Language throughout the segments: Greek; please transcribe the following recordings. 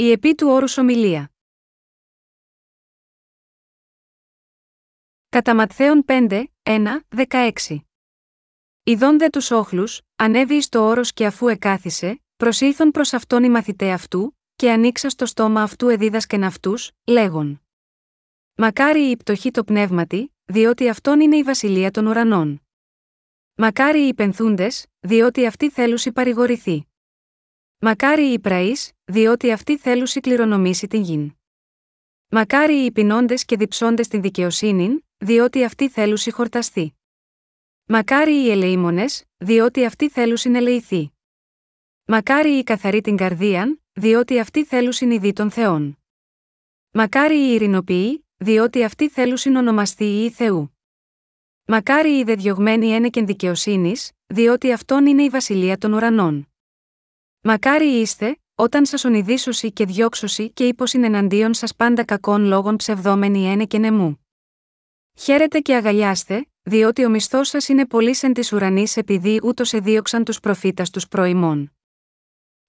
Η επί του όρους ομιλία. Κατά Ματθαίον 5, 1, 16. Ιδών δε τους όχλους, ανέβη εις το όρος και αφού εκάθισε, προσήλθον προς αυτόν οι μαθητέ αυτού, και ανοίξα στο στόμα αυτού εδίδασκεν αυτούς, λέγον. Μακάρι η πτωχή το πνεύματι, διότι αυτόν είναι η βασιλεία των ουρανών. Μακάρι οι πενθούντε, διότι αυτοί θέλουσι παρηγορηθεί. Μακάρι οι πραείς, διότι αυτοί θέλουσι κληρονομήσει την γην. Μακάρι οι πεινώντες και διψώντες την δικαιοσύνη, διότι αυτοί θέλουσι χορταστεί. Μακάρι οι ελεήμονες, διότι αυτοί θέλουσιν ελεηθεί. Μακάρι οι καθαροί την καρδίαν, διότι αυτοί θέλουσιν ειδεί των Θεών. Μακάρι οι ειρηνοποιοί, διότι αυτοί θέλουσιν ονομαστεί ή Θεού. Μακάρι οι δεδιωγμένοι ένεκεν δικαιοσύνης, διότι αυτόν είναι η βασιλεία των ουρανών. Μακάρι είστε, όταν σας ονειδήσωση και διώξωση και υποσυν εναντίον σας πάντα κακών λόγων ψευδόμενοι ένεκεν εμού. Χαίρετε και αγαλιάστε, διότι ο μισθός σας είναι πολύ εν της ουρανής επειδή ούτως εδίωξαν τους προφήτας τους προημών.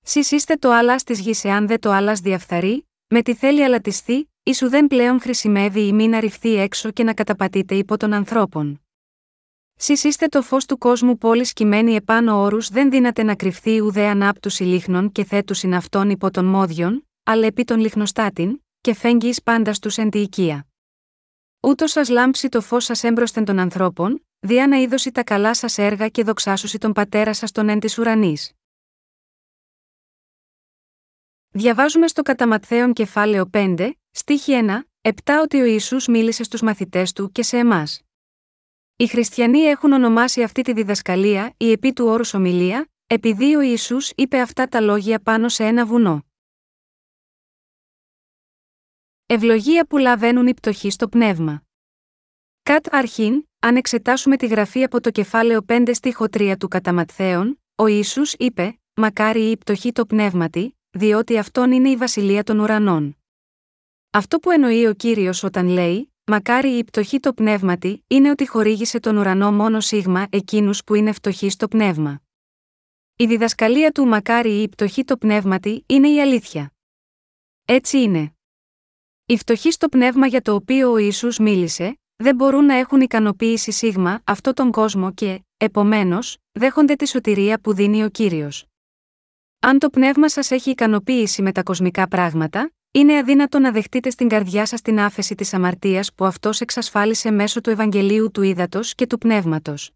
Σεις είστε το άλλας της γης εάν δε το άλλας διαφθαρεί, με τη θέλει αλατιστεί, ίσου δεν πλέον χρησιμεύει η μην ρηφθεί έξω και να καταπατείτε υπό των ανθρώπων. Σεις είστε το φως του κόσμου πόλη κειμένη επάνω όρους δεν δύναται να κρυφθεί ουδέ ανάπτου ηλίχνων και θέτουσιν αυτών υπό των μόδιων, αλλά επί των λιχνοστάτην, και φέγγει πάντα στους εν τη οικία. Ούτως σας λάμψει το φως σας έμπροσθεν των ανθρώπων, διά να είδωση τα καλά σας έργα και δοξάσωση τον πατέρα σας τον εν της ουρανής. Διαβάζουμε στο Καταματθέον κεφάλαιο 5, στίχη 1, 7 ότι ο Ιησούς μίλησε στους μαθητές του και σε εμάς. Οι χριστιανοί έχουν ονομάσει αυτή τη διδασκαλία η επί του όρους ομιλία, επειδή ο Ιησούς είπε αυτά τα λόγια πάνω σε ένα βουνό. Ευλογία που λαβαίνουν οι πτωχοί στο πνεύμα. Κατ' αρχήν, αν εξετάσουμε τη γραφή από το κεφάλαιο 5 στίχο 3 του Καταματθέων, ο Ιησούς είπε «Μακάρι η πτωχή το πνεύματι, διότι αυτόν είναι η βασιλεία των ουρανών». Αυτό που εννοεί ο κύριος όταν λέει Μακάρι η πτωχή το πνεύματι, είναι ότι χορήγησε τον ουρανό μόνο σίγμα εκείνους που είναι φτωχοί στο πνεύμα. Η διδασκαλία του Μακάρι η πτωχή το πνεύματι είναι η αλήθεια. Έτσι είναι. Οι φτωχοί στο πνεύμα για το οποίο ο Ιησούς μίλησε, δεν μπορούν να έχουν ικανοποίηση σίγμα αυτό τον κόσμο και, επομένως, δέχονται τη σωτηρία που δίνει ο κύριος. Αν το πνεύμα σας έχει ικανοποίηση με τα κοσμικά πράγματα, είναι αδύνατο να δεχτείτε στην καρδιά σας την άφεση της αμαρτίας που αυτός εξασφάλισε μέσω του Ευαγγελίου του Ήδατος και του Πνεύματος.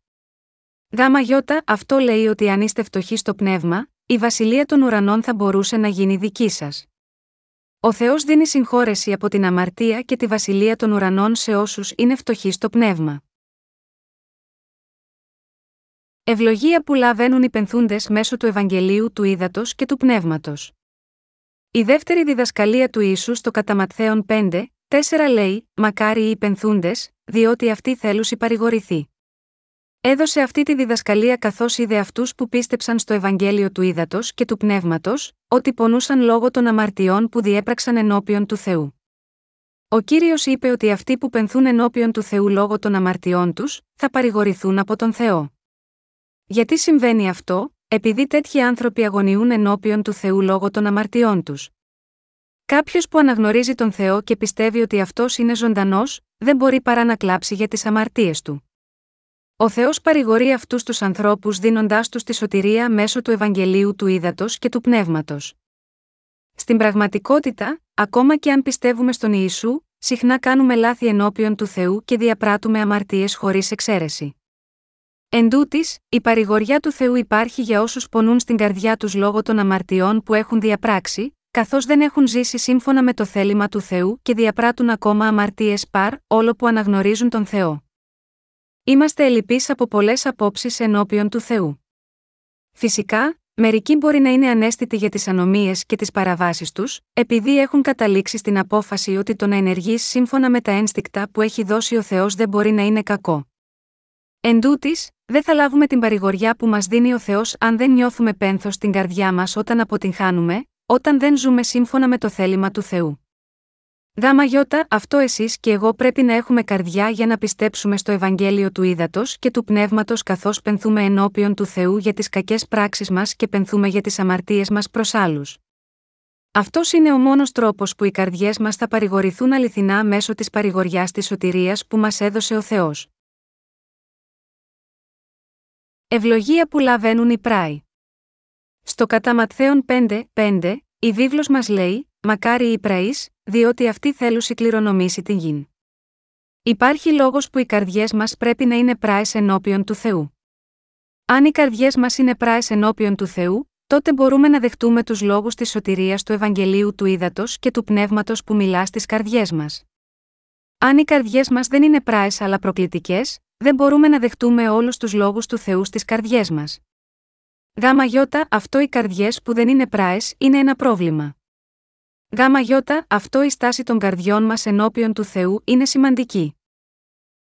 Γάμα γιώτα, αυτό λέει ότι αν είστε φτωχοί στο πνεύμα, η βασιλεία των ουρανών θα μπορούσε να γίνει δική σας. Ο Θεός δίνει συγχώρεση από την αμαρτία και τη βασιλεία των ουρανών σε όσους είναι φτωχοί στο πνεύμα. Ευλογία που λαβαίνουν οι πενθούντες μέσω του Ευαγγελίου του Ήδατος και του Πνεύματος. Η δεύτερη διδασκαλία του Ιησούς στο Καταματθέον 5, 4 λέει: Μακάρι οι πενθούντε, διότι αυτοί θέλουν παρηγορηθεί. Έδωσε αυτή τη διδασκαλία καθώς είδε αυτούς που πίστεψαν στο Ευαγγέλιο του Ήδατος και του Πνεύματος, ότι πονούσαν λόγω των αμαρτιών που διέπραξαν ενώπιον του Θεού. Ο κύριος είπε ότι αυτοί που πενθούν ενώπιον του Θεού λόγω των αμαρτιών τους, θα παρηγορηθούν από τον Θεό. Γιατί συμβαίνει αυτό, επειδή τέτοιοι άνθρωποι αγωνιούν ενώπιον του Θεού λόγω των αμαρτιών τους. Κάποιος που αναγνωρίζει τον Θεό και πιστεύει ότι αυτός είναι ζωντανός, δεν μπορεί παρά να κλάψει για τις αμαρτίες του. Ο Θεός παρηγορεί αυτούς τους ανθρώπους δίνοντάς τους τη σωτηρία μέσω του Ευαγγελίου του Ήδατος και του Πνεύματος. Στην πραγματικότητα, ακόμα και αν πιστεύουμε στον Ιησού, συχνά κάνουμε λάθη ενώπιον του Θεού και διαπράττουμε αμαρτίες χωρίς εξαίρεση. Εν τούτης, η παρηγοριά του Θεού υπάρχει για όσους πονούν στην καρδιά τους λόγω των αμαρτιών που έχουν διαπράξει, καθώς δεν έχουν ζήσει σύμφωνα με το θέλημα του Θεού και διαπράττουν ακόμα αμαρτίες παρ, όλο που αναγνωρίζουν τον Θεό. Είμαστε ελλειπείς από πολλές απόψεις ενώπιον του Θεού. Φυσικά, μερικοί μπορεί να είναι ανέστητοι για τις ανομίες και τις παραβάσεις τους, επειδή έχουν καταλήξει στην απόφαση ότι το να ενεργείς σύμφωνα με τα ένστικτα που έχει δώσει ο Θεός δεν μπορεί να είναι κακό. Εν τούτης, δεν θα λάβουμε την παρηγοριά που μας δίνει ο Θεός αν δεν νιώθουμε πένθος στην καρδιά μας όταν αποτυγχάνουμε, όταν δεν ζούμε σύμφωνα με το θέλημα του Θεού. Δάμα γιώτα, αυτό εσείς και εγώ πρέπει να έχουμε καρδιά για να πιστέψουμε στο Ευαγγέλιο του Ήδατος και του Πνεύματος καθώς πενθούμε ενώπιον του Θεού για τις κακές πράξεις μας και πενθούμε για τις αμαρτίες μας προς άλλους. Αυτός είναι ο μόνος τρόπος που οι καρδιές μας θα παρηγορηθούν αληθινά μέσω της παρηγοριάς της σωτηρίας που μας έδωσε ο Θεός. Ευλογία που λαβαίνουν οι πράοι. Στο κατά Ματθαίον 5, 5, η βίβλος μας λέει «Μακάρι οι πραείς, διότι αυτοί θέλουν κληρονομήσει την γη». Υπάρχει λόγος που οι καρδιές μας πρέπει να είναι πράες ενώπιον του Θεού. Αν οι καρδιές μας είναι πράες ενώπιον του Θεού, τότε μπορούμε να δεχτούμε τους λόγους της σωτηρίας του Ευαγγελίου του Ήδατος και του Πνεύματος που μιλά στις καρδιές μας. Αν οι καρδιές μας δεν είναι πράες αλλά προκλητικές, δεν μπορούμε να δεχτούμε όλους τους λόγους του Θεού στις καρδιές μας. Γάμα γιώτα, αυτό οι καρδιές που δεν είναι πράες είναι ένα πρόβλημα. Γάμα γιώτα, αυτό η στάση των καρδιών μας ενώπιον του Θεού είναι σημαντική.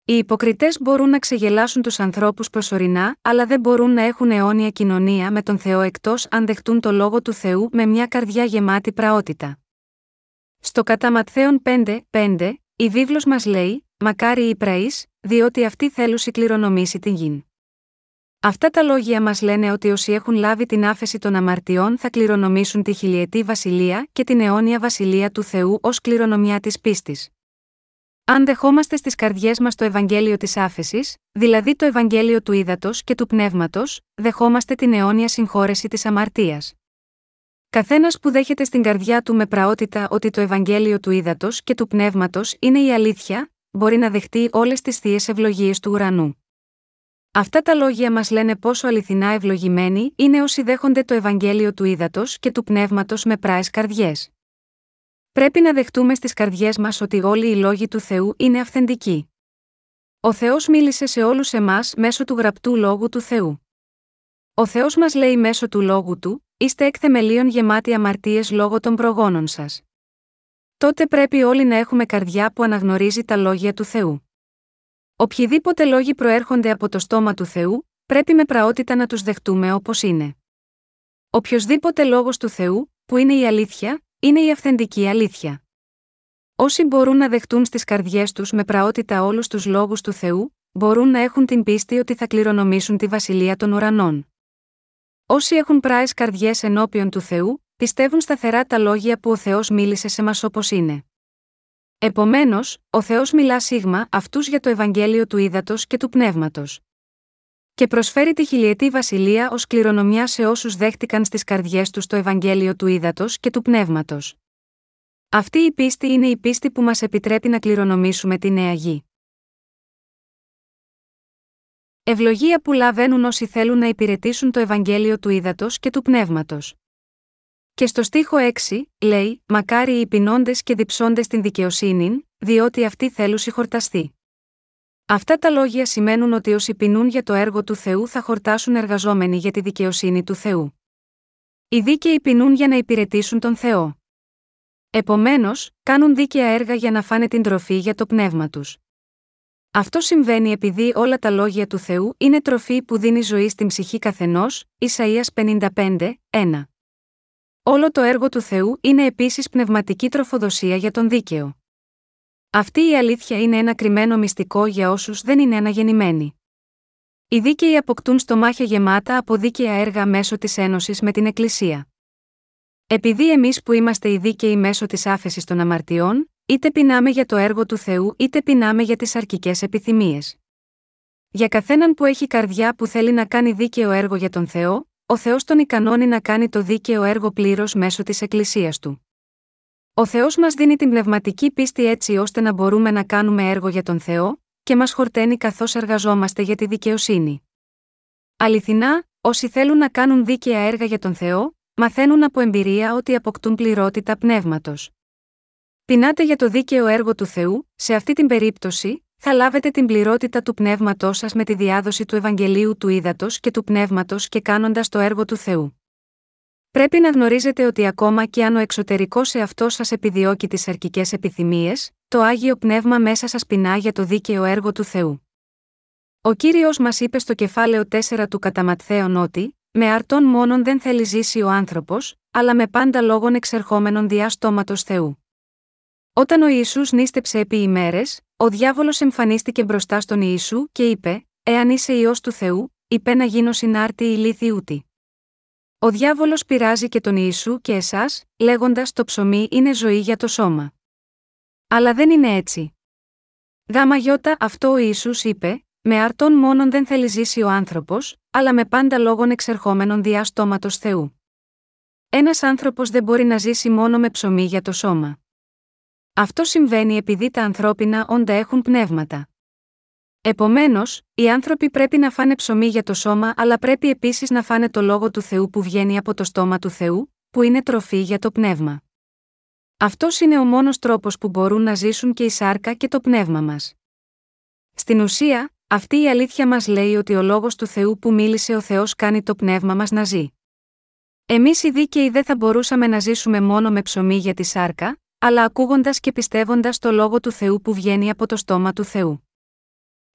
Οι υποκριτές μπορούν να ξεγελάσουν τους ανθρώπους προσωρινά, αλλά δεν μπορούν να έχουν αιώνια κοινωνία με τον Θεό εκτός αν δεχτούν το λόγο του Θεού με μια καρδιά γεμάτη πραότητα. Στο κατά Ματθαίον 5, 5, η βίβλος μας λέει «Μακάρι οι πραείς, διότι αυτοί θέλουν κληρονομήσει την γη». Αυτά τα λόγια μας λένε ότι όσοι έχουν λάβει την άφεση των αμαρτιών θα κληρονομήσουν τη χιλιετή βασιλεία και την αιώνια βασιλεία του Θεού ως κληρονομιά της πίστης. Αν δεχόμαστε στις καρδιές μας το Ευαγγέλιο της άφεσης, δηλαδή το Ευαγγέλιο του ύδατος και του πνεύματος, δεχόμαστε την αιώνια συγχώρεση της αμαρτίας. Καθένας που δέχεται στην καρδιά του με πραότητα ότι το Ευαγγέλιο του ύδατο και του πνεύματος είναι η αλήθεια, μπορεί να δεχτεί όλες τις θείες ευλογίες του ουρανού. Αυτά τα λόγια μας λένε πόσο αληθινά ευλογημένοι είναι όσοι δέχονται το Ευαγγέλιο του ύδατο και του πνεύματος με πράες καρδιές. Πρέπει να δεχτούμε στις καρδιές μας ότι όλοι οι λόγοι του Θεού είναι αυθεντικοί. Ο Θεός μίλησε σε όλους εμάς μέσω του γραπτού λόγου του Θεού. Ο Θεός μας λέει μέσω του λόγου του: Είστε εκ θεμελίων γεμάτοι αμαρτίες λόγω των προγόνων σας. Τότε πρέπει όλοι να έχουμε καρδιά που αναγνωρίζει τα λόγια του Θεού. Οποιοι,δήποτε λόγοι προέρχονται από το στόμα του Θεού, πρέπει με πραότητα να τους δεχτούμε όπως είναι. Οποιοδήποτε λόγος του Θεού, που είναι η αλήθεια, είναι η αυθεντική αλήθεια. Όσοι μπορούν να δεχτούν στις καρδιές τους με πραότητα όλους τους λόγους του Θεού, μπορούν να έχουν την πίστη ότι θα κληρονομήσουν τη βασιλεία των ουρανών. Όσοι έχουν πράε καρδιές ενώπιον του Θεού, πιστεύουν σταθερά τα λόγια που ο Θεός μίλησε σε μας όπως είναι. Επομένως, ο Θεός μιλά σίγμα αυτούς για το Ευαγγέλιο του ύδατο και του πνεύματος. Και προσφέρει τη χιλιετή βασιλεία ως κληρονομιά σε όσους δέχτηκαν στις καρδιές τους το Ευαγγέλιο του ύδατο και του πνεύματος. Αυτή η πίστη είναι η πίστη που μας επιτρέπει να κληρονομήσουμε τη νέα γη. Ευλογία που λαβαίνουν όσοι θέλουν να υπηρετήσουν το Ευαγγέλιο του ύδατο και του πνεύματος. Και στο στίχο 6, λέει: Μακάρι οι πεινώντες και διψώντες την δικαιοσύνη, διότι αυτοί θέλουν συγχορταστεί. Αυτά τα λόγια σημαίνουν ότι όσοι πεινούν για το έργο του Θεού θα χορτάσουν εργαζόμενοι για τη δικαιοσύνη του Θεού. Οι δίκαιοι πεινούν για να υπηρετήσουν τον Θεό. Επομένως, κάνουν δίκαια έργα για να φάνε την τροφή για το πνεύμα τους. Αυτό συμβαίνει επειδή όλα τα λόγια του Θεού είναι τροφή που δίνει ζωή στην ψυχή καθενός, Ισαΐας 55, 1. Όλο το έργο του Θεού είναι επίσης πνευματική τροφοδοσία για τον δίκαιο. Αυτή η αλήθεια είναι ένα κρυμμένο μυστικό για όσους δεν είναι αναγεννημένοι. Οι δίκαιοι αποκτούν στομάχια γεμάτα από δίκαια έργα μέσω της ένωσης με την Εκκλησία. Επειδή εμείς που είμαστε οι δίκαιοι μέσω της άφεσης των αμαρτιών, είτε πεινάμε για το έργο του Θεού είτε πεινάμε για τις αρκικέ επιθυμίες. Για καθέναν που έχει καρδιά που θέλει να κάνει δίκαιο έργο για τον Θεό, ο Θεός τον ικανώνει να κάνει το δίκαιο έργο πλήρως μέσω της Εκκλησίας του. Ο Θεός μας δίνει την πνευματική πίστη έτσι ώστε να μπορούμε να κάνουμε έργο για τον Θεό, και μας χορταίνει καθώς εργαζόμαστε για τη δικαιοσύνη. Αληθινά, όσοι θέλουν να κάνουν δίκαια έργα για τον Θεό, μαθαίνουν από εμπειρία ότι αποκτούν πληρότητα πνεύματος. Πεινάτε για το δίκαιο έργο του Θεού, σε αυτή την περίπτωση, θα λάβετε την πληρότητα του πνεύματός σας με τη διάδοση του Ευαγγελίου του Ήδατος και του πνεύματος και κάνοντας το έργο του Θεού. Πρέπει να γνωρίζετε ότι ακόμα και αν ο εξωτερικός εαυτός σας επιδιώκει τις αρκικέ επιθυμίες, το άγιο πνεύμα μέσα σας πεινά για το δίκαιο έργο του Θεού. Ο κύριος μας είπε στο κεφάλαιο 4 του Καταματθέων ότι, με αρτών μόνον δεν θέλει ζήσει ο άνθρωπος, αλλά με πάντα λόγων εξερχόμενων διάστοματο Θεού. Όταν ο Ιησούς νίστεψε επί ημέρες, ο διάβολος εμφανίστηκε μπροστά στον Ιησού και είπε: Εάν είσαι ιό του Θεού, είπε να γίνω συνάρτη ηλίθιούτη. Ο διάβολος πειράζει και τον Ιησού και εσάς, λέγοντας το ψωμί είναι ζωή για το σώμα. Αλλά δεν είναι έτσι. Γάμα γιώτα αυτό ο Ιησούς είπε, με αρτών μόνον δεν θέλει ζήσει ο άνθρωπος, αλλά με πάντα λόγων εξερχόμενων διά στόματος Θεού. Ένας άνθρωπος δεν μπορεί να ζήσει μόνο με ψωμί για το σώμα. Αυτό συμβαίνει επειδή τα ανθρώπινα όντα έχουν πνεύματα. Επομένως, οι άνθρωποι πρέπει να φάνε ψωμί για το σώμα, αλλά πρέπει επίσης να φάνε το λόγο του Θεού που βγαίνει από το στόμα του Θεού, που είναι τροφή για το πνεύμα. Αυτός είναι ο μόνος τρόπος που μπορούν να ζήσουν και η σάρκα και το πνεύμα μας. Στην ουσία, αυτή η αλήθεια μας λέει ότι ο λόγος του Θεού που μίλησε ο Θεός κάνει το πνεύμα μας να ζει. Εμείς οι δίκαιοι δεν θα μπορούσαμε να ζήσουμε μόνο με ψωμί για τη σάρκα, αλλά ακούγοντας και πιστεύοντας το λόγο του Θεού που βγαίνει από το στόμα του Θεού.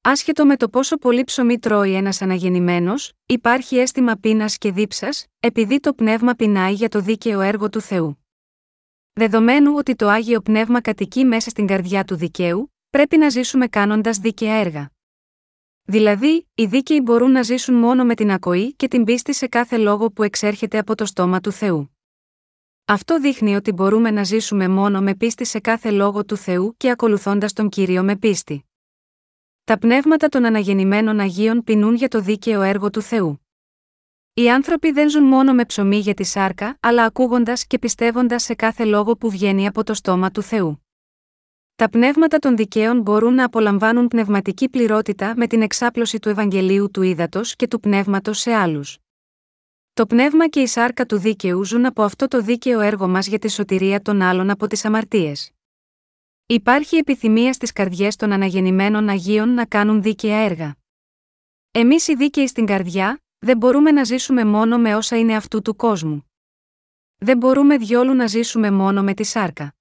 Άσχετο με το πόσο πολύ ψωμί τρώει ένας αναγεννημένος, υπάρχει αίσθημα πείνας και δίψας, επειδή το πνεύμα πεινάει για το δίκαιο έργο του Θεού. Δεδομένου ότι το άγιο πνεύμα κατοικεί μέσα στην καρδιά του δικαίου, πρέπει να ζήσουμε κάνοντας δίκαια έργα. Δηλαδή, οι δίκαιοι μπορούν να ζήσουν μόνο με την ακοή και την πίστη σε κάθε λόγο που εξέρχεται από το στόμα του Θεού. Αυτό δείχνει ότι μπορούμε να ζήσουμε μόνο με πίστη σε κάθε λόγο του Θεού και ακολουθώντας τον κύριο με πίστη. Τα πνεύματα των αναγεννημένων Αγίων πεινούν για το δίκαιο έργο του Θεού. Οι άνθρωποι δεν ζουν μόνο με ψωμί για τη σάρκα, αλλά ακούγοντας και πιστεύοντας σε κάθε λόγο που βγαίνει από το στόμα του Θεού. Τα πνεύματα των δικαίων μπορούν να απολαμβάνουν πνευματική πληρότητα με την εξάπλωση του Ευαγγελίου του Ήδατος και του πνεύματος σε άλλους. Το πνεύμα και η σάρκα του δίκαιου ζουν από αυτό το δίκαιο έργο μας για τη σωτηρία των άλλων από τις αμαρτίες. Υπάρχει επιθυμία στις καρδιές των αναγεννημένων Αγίων να κάνουν δίκαια έργα. Εμείς οι δίκαιοι στην καρδιά, δεν μπορούμε να ζήσουμε μόνο με όσα είναι αυτού του κόσμου. Δεν μπορούμε διόλου να ζήσουμε μόνο με τη σάρκα.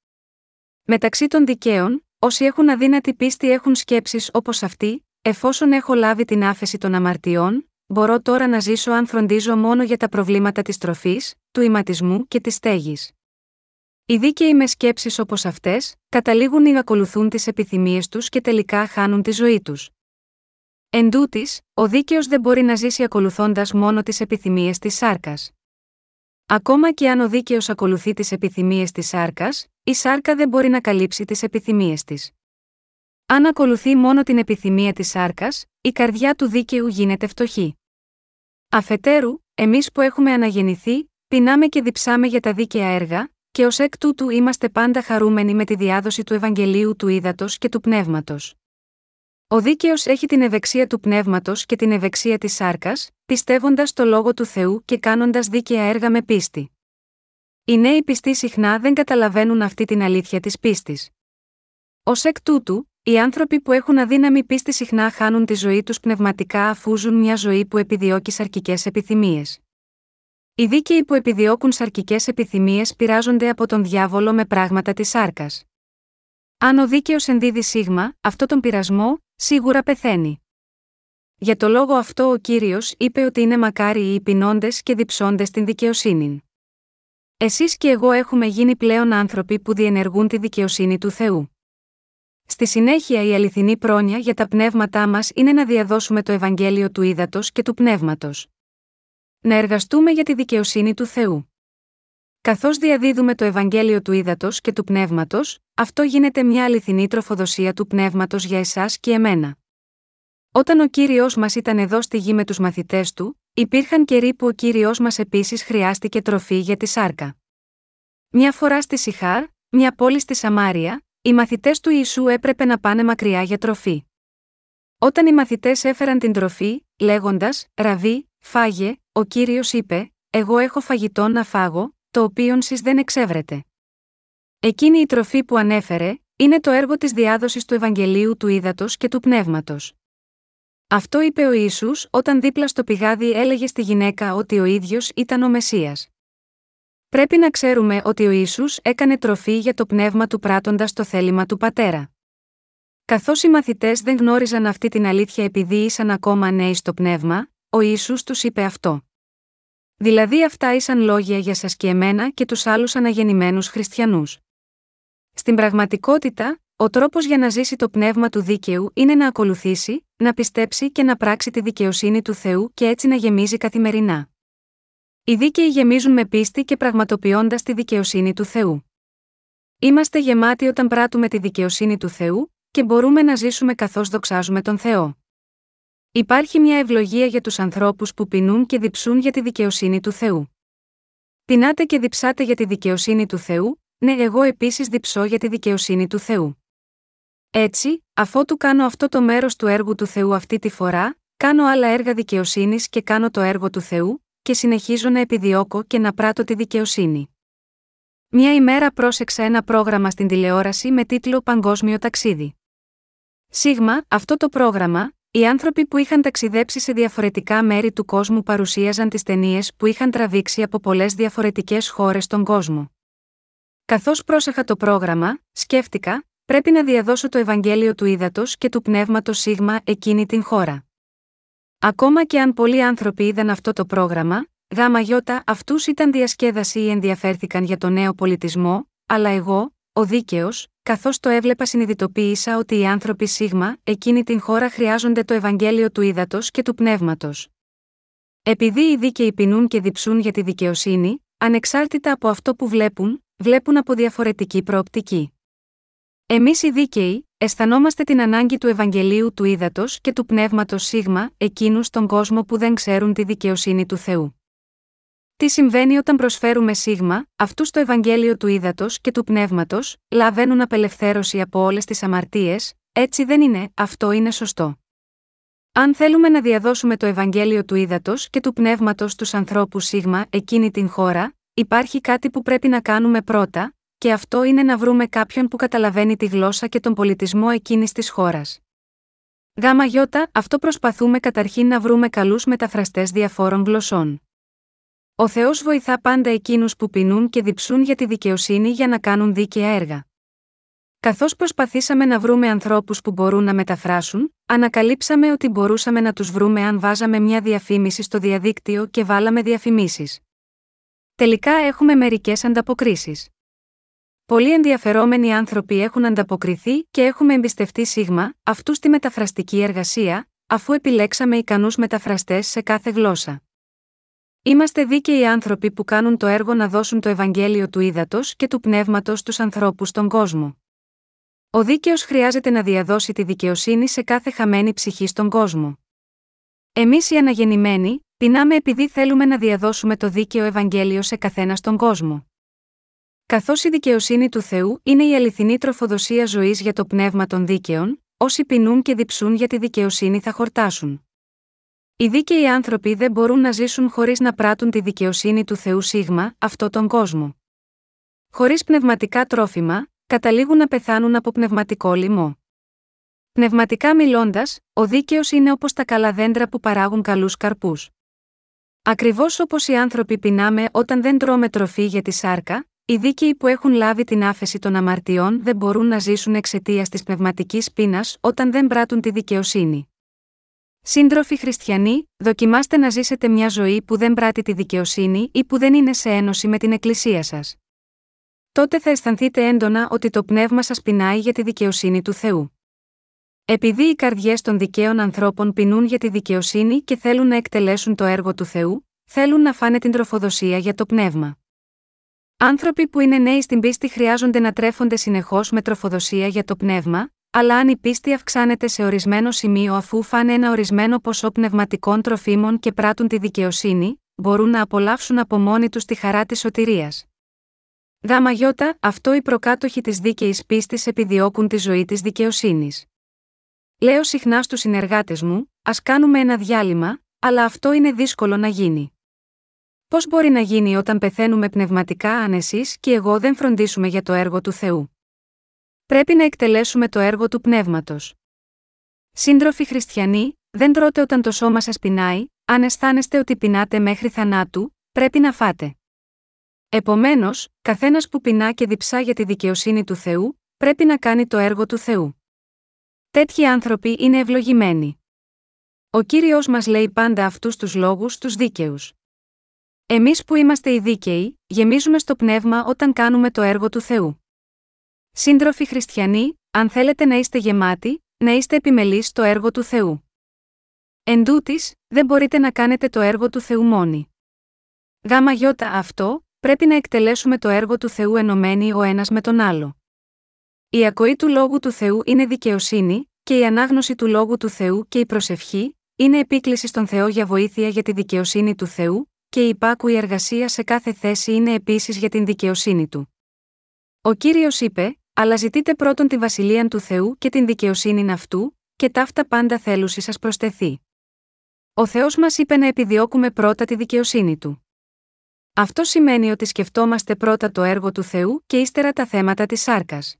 Μεταξύ των δικαίων, όσοι έχουν αδύνατη πίστη έχουν σκέψεις όπως αυτή, εφόσον έχω λάβει την άφεση των αμαρτιών, μπορώ τώρα να ζήσω αν φροντίζω μόνο για τα προβλήματα της τροφής, του ηματισμού και της στέγης. Οι δίκαιοι με σκέψεις όπως αυτές, καταλήγουν ή ακολουθούν τις επιθυμίες τους και τελικά χάνουν τη ζωή τους. Εν τούτης, ο δίκαιος δεν μπορεί να ζήσει ακολουθώντας μόνο τις επιθυμίες της σάρκας. Ακόμα και αν ο δίκαιος ακολουθεί τις επιθυμίες της σάρκας, η σάρκα δεν μπορεί να καλύψει τις επιθυμίες της. Αν ακολουθεί μόνο την επιθυμία της σάρκας, η καρδιά του δίκαιου γίνεται φτωχή. Αφετέρου, εμείς που έχουμε αναγεννηθεί, πεινάμε και διψάμε για τα δίκαια έργα, και ως εκ τούτου είμαστε πάντα χαρούμενοι με τη διάδοση του Ευαγγελίου του Ήδατος και του Πνεύματος. Ο δίκαιος έχει την ευεξία του πνεύματος και την ευεξία της σάρκας, πιστεύοντας το λόγο του Θεού και κάνοντας δίκαια έργα με πίστη. Οι νέοι πιστοί συχνά δεν καταλαβαίνουν αυτή την αλήθεια της πίστης. Ω εκ τούτου, οι άνθρωποι που έχουν αδύναμη πίστη συχνά χάνουν τη ζωή τους πνευματικά αφού ζουν μια ζωή που επιδιώκει σαρκικές επιθυμίες. Οι δίκαιοι που επιδιώκουν σαρκικές επιθυμίες πειράζονται από τον διάβολο με πράγματα της σάρκας. Αν ο δίκαιος ενδίδει σίγμα, αυτό τον πειρασμό, σίγουρα πεθαίνει. Για το λόγο αυτό ο κύριος είπε ότι είναι μακάρι οι πεινώντε και διψώντες την δικαιοσύνη. Εσείς και εγώ έχουμε γίνει πλέον άνθρωποι που διενεργούν τη δικαιοσύνη του Θεού. Στη συνέχεια η αληθινή πρόνοια για τα πνεύματά μας είναι να διαδώσουμε το Ευαγγέλιο του ύδατο και του πνεύματος. Να εργαστούμε για τη δικαιοσύνη του Θεού. Καθώς διαδίδουμε το Ευαγγέλιο του ύδατο και του πνεύματος, αυτό γίνεται μια αληθινή τροφοδοσία του πνεύματος για εσάς και εμένα. Όταν ο κύριος μας ήταν εδώ στη γη με τους μαθητές του, υπήρχαν καιροί που ο κύριος μας επίσης χρειάστηκε τροφή για τη σάρκα. Μια φορά στη Σιχάρ, μια πόλη στη Σαμάρια, οι μαθητές του Ιησού έπρεπε να πάνε μακριά για τροφή. Όταν οι μαθητές έφεραν την τροφή, λέγοντας: Ραβί, φάγε, ο κύριος είπε: Εγώ έχω φαγητό να φάγω, το οποίο σεις δεν εξεύρετε. Εκείνη η τροφή που ανέφερε, είναι το έργο της διάδοσης του Ευαγγελίου του Ήδατος και του Πνεύματος. Αυτό είπε ο Ιησούς όταν δίπλα στο πηγάδι έλεγε στη γυναίκα ότι ο ίδιος ήταν ο Μεσσίας. Πρέπει να ξέρουμε ότι ο Ιησούς έκανε τροφή για το πνεύμα του πράτοντας το θέλημα του Πατέρα. Καθώς οι μαθητές δεν γνώριζαν αυτή την αλήθεια επειδή ήσαν ακόμα νέοι στο πνεύμα, ο Ιησούς τους είπε αυτό. Δηλαδή αυτά ήσαν λόγια για σας και εμένα και τους άλλους αναγεννημένους χριστιανούς. Στην πραγματικότητα, ο τρόπος για να ζήσει το πνεύμα του δίκαιου είναι να ακολουθήσει, να πιστέψει και να πράξει τη δικαιοσύνη του Θεού και έτσι να γεμίζει καθημερινά. Οι δίκαιοι γεμίζουν με πίστη και πραγματοποιώντας τη δικαιοσύνη του Θεού. Είμαστε γεμάτοι όταν πράττουμε τη δικαιοσύνη του Θεού και μπορούμε να ζήσουμε καθώς δοξάζουμε τον Θεό. Υπάρχει μια ευλογία για τους ανθρώπους που πεινούν και διψούν για τη δικαιοσύνη του Θεού. Πεινάτε και διψάτε για τη δικαιοσύνη του Θεού, ναι, εγώ επίσης διψώ για τη δικαιοσύνη του Θεού. Έτσι, αφότου κάνω αυτό το μέρος του έργου του Θεού αυτή τη φορά, κάνω άλλα έργα δικαιοσύνης και κάνω το έργο του Θεού, και συνεχίζω να επιδιώκω και να πράττω τη δικαιοσύνη. Μια ημέρα πρόσεξα ένα πρόγραμμα στην τηλεόραση με τίτλο Παγκόσμιο Ταξίδι. Σίγμα, αυτό το πρόγραμμα, οι άνθρωποι που είχαν ταξιδέψει σε διαφορετικά μέρη του κόσμου παρουσίαζαν τις ταινίες που είχαν τραβήξει από πολλές διαφορετικές χώρες στον κόσμο. Καθώς πρόσεχα το πρόγραμμα, σκέφτηκα, πρέπει να διαδώσω το Ευαγγέλιο του Ήδατος και του Πνεύματος Σίγμα εκείνη την χώρα. Ακόμα και αν πολλοί άνθρωποι είδαν αυτό το πρόγραμμα, γάμα γιώτα αυτούς ήταν διασκέδαση ή ενδιαφέρθηκαν για το νέο πολιτισμό, αλλά εγώ, ο δίκαιος, καθώς το έβλεπα συνειδητοποίησα ότι οι άνθρωποι Σίγμα, εκείνη την χώρα χρειάζονται το Ευαγγέλιο του Ήδατος και του Πνεύματος. Επειδή οι δίκαιοι πεινούν και διψούν για τη δικαιοσύνη, ανεξάρτητα από αυτό που βλέπουν, βλέπουν από διαφορετική προοπτική. Εμείς οι δίκαιοι, αισθανόμαστε την ανάγκη του Ευαγγελίου του Ήδατος και του Πνεύματος Σίγμα, εκείνους στον κόσμο που δεν ξέρουν τη δικαιοσύνη του Θεού. Τι συμβαίνει όταν προσφέρουμε Σίγμα, αυτούς το Ευαγγέλιο του Ήδατος και του Πνεύματος, λαβαίνουν απελευθέρωση από όλες τις αμαρτίες, έτσι δεν είναι, αυτό είναι σωστό. Αν θέλουμε να διαδώσουμε το Ευαγγέλιο του Ήδατος και του Πνεύματος στους ανθρώπους Σίγμα εκείνη την χώρα, υπάρχει κάτι που πρέπει να κάνουμε πρώτα, και αυτό είναι να βρούμε κάποιον που καταλαβαίνει τη γλώσσα και τον πολιτισμό εκείνης της χώρας. Γάμα γιώτα, αυτό προσπαθούμε καταρχήν να βρούμε καλούς μεταφραστές διαφόρων γλωσσών. Ο Θεός βοηθά πάντα εκείνους που πεινούν και διψούν για τη δικαιοσύνη για να κάνουν δίκαια έργα. Καθώς προσπαθήσαμε να βρούμε ανθρώπους που μπορούν να μεταφράσουν, ανακαλύψαμε ότι μπορούσαμε να τους βρούμε αν βάζαμε μια διαφήμιση στο διαδίκτυο και βάλαμε διαφημίσεις. Τελικά έχουμε μερικές ανταποκρίσεις. Πολλοί ενδιαφερόμενοι άνθρωποι έχουν ανταποκριθεί και έχουμε εμπιστευτεί σίγμα, αυτού στη μεταφραστική εργασία, αφού επιλέξαμε ικανούς μεταφραστές σε κάθε γλώσσα. Είμαστε δίκαιοι άνθρωποι που κάνουν το έργο να δώσουν το Ευαγγέλιο του ύδατο και του πνεύματος στους ανθρώπους στον κόσμο. Ο δίκαιος χρειάζεται να διαδώσει τη δικαιοσύνη σε κάθε χαμένη ψυχή στον κόσμο. Εμείς οι αναγεννημένοι, πεινάμε επειδή θέλουμε να διαδώσουμε το δίκαιο Ευαγγέλιο σε καθένα στον κόσμο. Καθώς η δικαιοσύνη του Θεού είναι η αληθινή τροφοδοσία ζωής για το πνεύμα των δίκαιων, όσοι πεινούν και διψούν για τη δικαιοσύνη θα χορτάσουν. Οι δίκαιοι άνθρωποι δεν μπορούν να ζήσουν χωρίς να πράττουν τη δικαιοσύνη του Θεού Σίγμα, αυτό τον κόσμο. Χωρίς πνευματικά τρόφιμα, καταλήγουν να πεθάνουν από πνευματικό λοιμό. Πνευματικά μιλώντας, ο δίκαιος είναι όπως τα καλά δέντρα που παράγουν καλούς καρπούς. Ακριβώς όπως οι άνθρωποι πεινάμε όταν δεν τρώμε τροφή για τη σάρκα, οι δίκαιοι που έχουν λάβει την άφεση των αμαρτιών δεν μπορούν να ζήσουν εξαιτίας της πνευματικής πείνας όταν δεν πράττουν τη δικαιοσύνη. Σύντροφοι χριστιανοί, δοκιμάστε να ζήσετε μια ζωή που δεν πράττει τη δικαιοσύνη ή που δεν είναι σε ένωση με την Εκκλησία σας. Τότε θα αισθανθείτε έντονα ότι το πνεύμα σας πεινάει για τη δικαιοσύνη του Θεού. Επειδή οι καρδιές των δικαίων ανθρώπων πεινούν για τη δικαιοσύνη και θέλουν να εκτελέσουν το έργο του Θεού, θέλουν να φάνε την τροφοδοσία για το πνεύμα. Άνθρωποι που είναι νέοι στην πίστη χρειάζονται να τρέφονται συνεχώς με τροφοδοσία για το πνεύμα, αλλά αν η πίστη αυξάνεται σε ορισμένο σημείο αφού φάνε ένα ορισμένο ποσό πνευματικών τροφίμων και πράττουν τη δικαιοσύνη, μπορούν να απολαύσουν από μόνοι τους τη χαρά της σωτηρίας. Γάμα γιώτα, αυτό οι προκάτοχοι της δίκαιης πίστης επιδιώκουν τη ζωή της δικαιοσύνης. Λέω συχνά στους συνεργάτες μου, ας κάνουμε ένα διάλειμμα, αλλά αυτό είναι δύσκολο να γίνει. Πώς μπορεί να γίνει όταν πεθαίνουμε πνευματικά αν εσείς και εγώ δεν φροντίσουμε για το έργο του Θεού; Πρέπει να εκτελέσουμε το έργο του πνεύματος. Σύντροφοι χριστιανοί, δεν τρώτε όταν το σώμα σας πεινάει, αν αισθάνεστε ότι πεινάτε μέχρι θανάτου, πρέπει να φάτε. Επομένως, καθένας που πεινά και διψά για τη δικαιοσύνη του Θεού, πρέπει να κάνει το έργο του Θεού. Τέτοιοι άνθρωποι είναι ευλογημένοι. Ο κύριος μας λέει πάντα αυτούς τους λόγους στου δίκαιους. Εμείς που είμαστε οι δίκαιοι, γεμίζουμε στο πνεύμα όταν κάνουμε το έργο του Θεού. Σύντροφοι χριστιανοί, αν θέλετε να είστε γεμάτοι, να είστε επιμελείς στο έργο του Θεού. Εν τούτης, δεν μπορείτε να κάνετε το έργο του Θεού μόνοι. Γάμα γιώτα αυτό, πρέπει να εκτελέσουμε το έργο του Θεού ενωμένοι ο ένας με τον άλλο. Η ακοή του Λόγου του Θεού είναι δικαιοσύνη, και η ανάγνωση του Λόγου του Θεού και η προσευχή, είναι επίκληση στον Θεό για βοήθεια για τη δικαιοσύνη του Θεού, και η υπάκουη εργασία σε κάθε θέση είναι επίσης για την δικαιοσύνη του. Ο κύριος είπε: Αλλά ζητείτε πρώτον τη βασιλεία του Θεού και την δικαιοσύνη αυτού, και ταύτα πάντα θέλουσι σας προστεθεί. Ο Θεός μας είπε να επιδιώκουμε πρώτα τη δικαιοσύνη του. Αυτό σημαίνει ότι σκεφτόμαστε πρώτα το έργο του Θεού και ύστερα τα θέματα της σάρκας.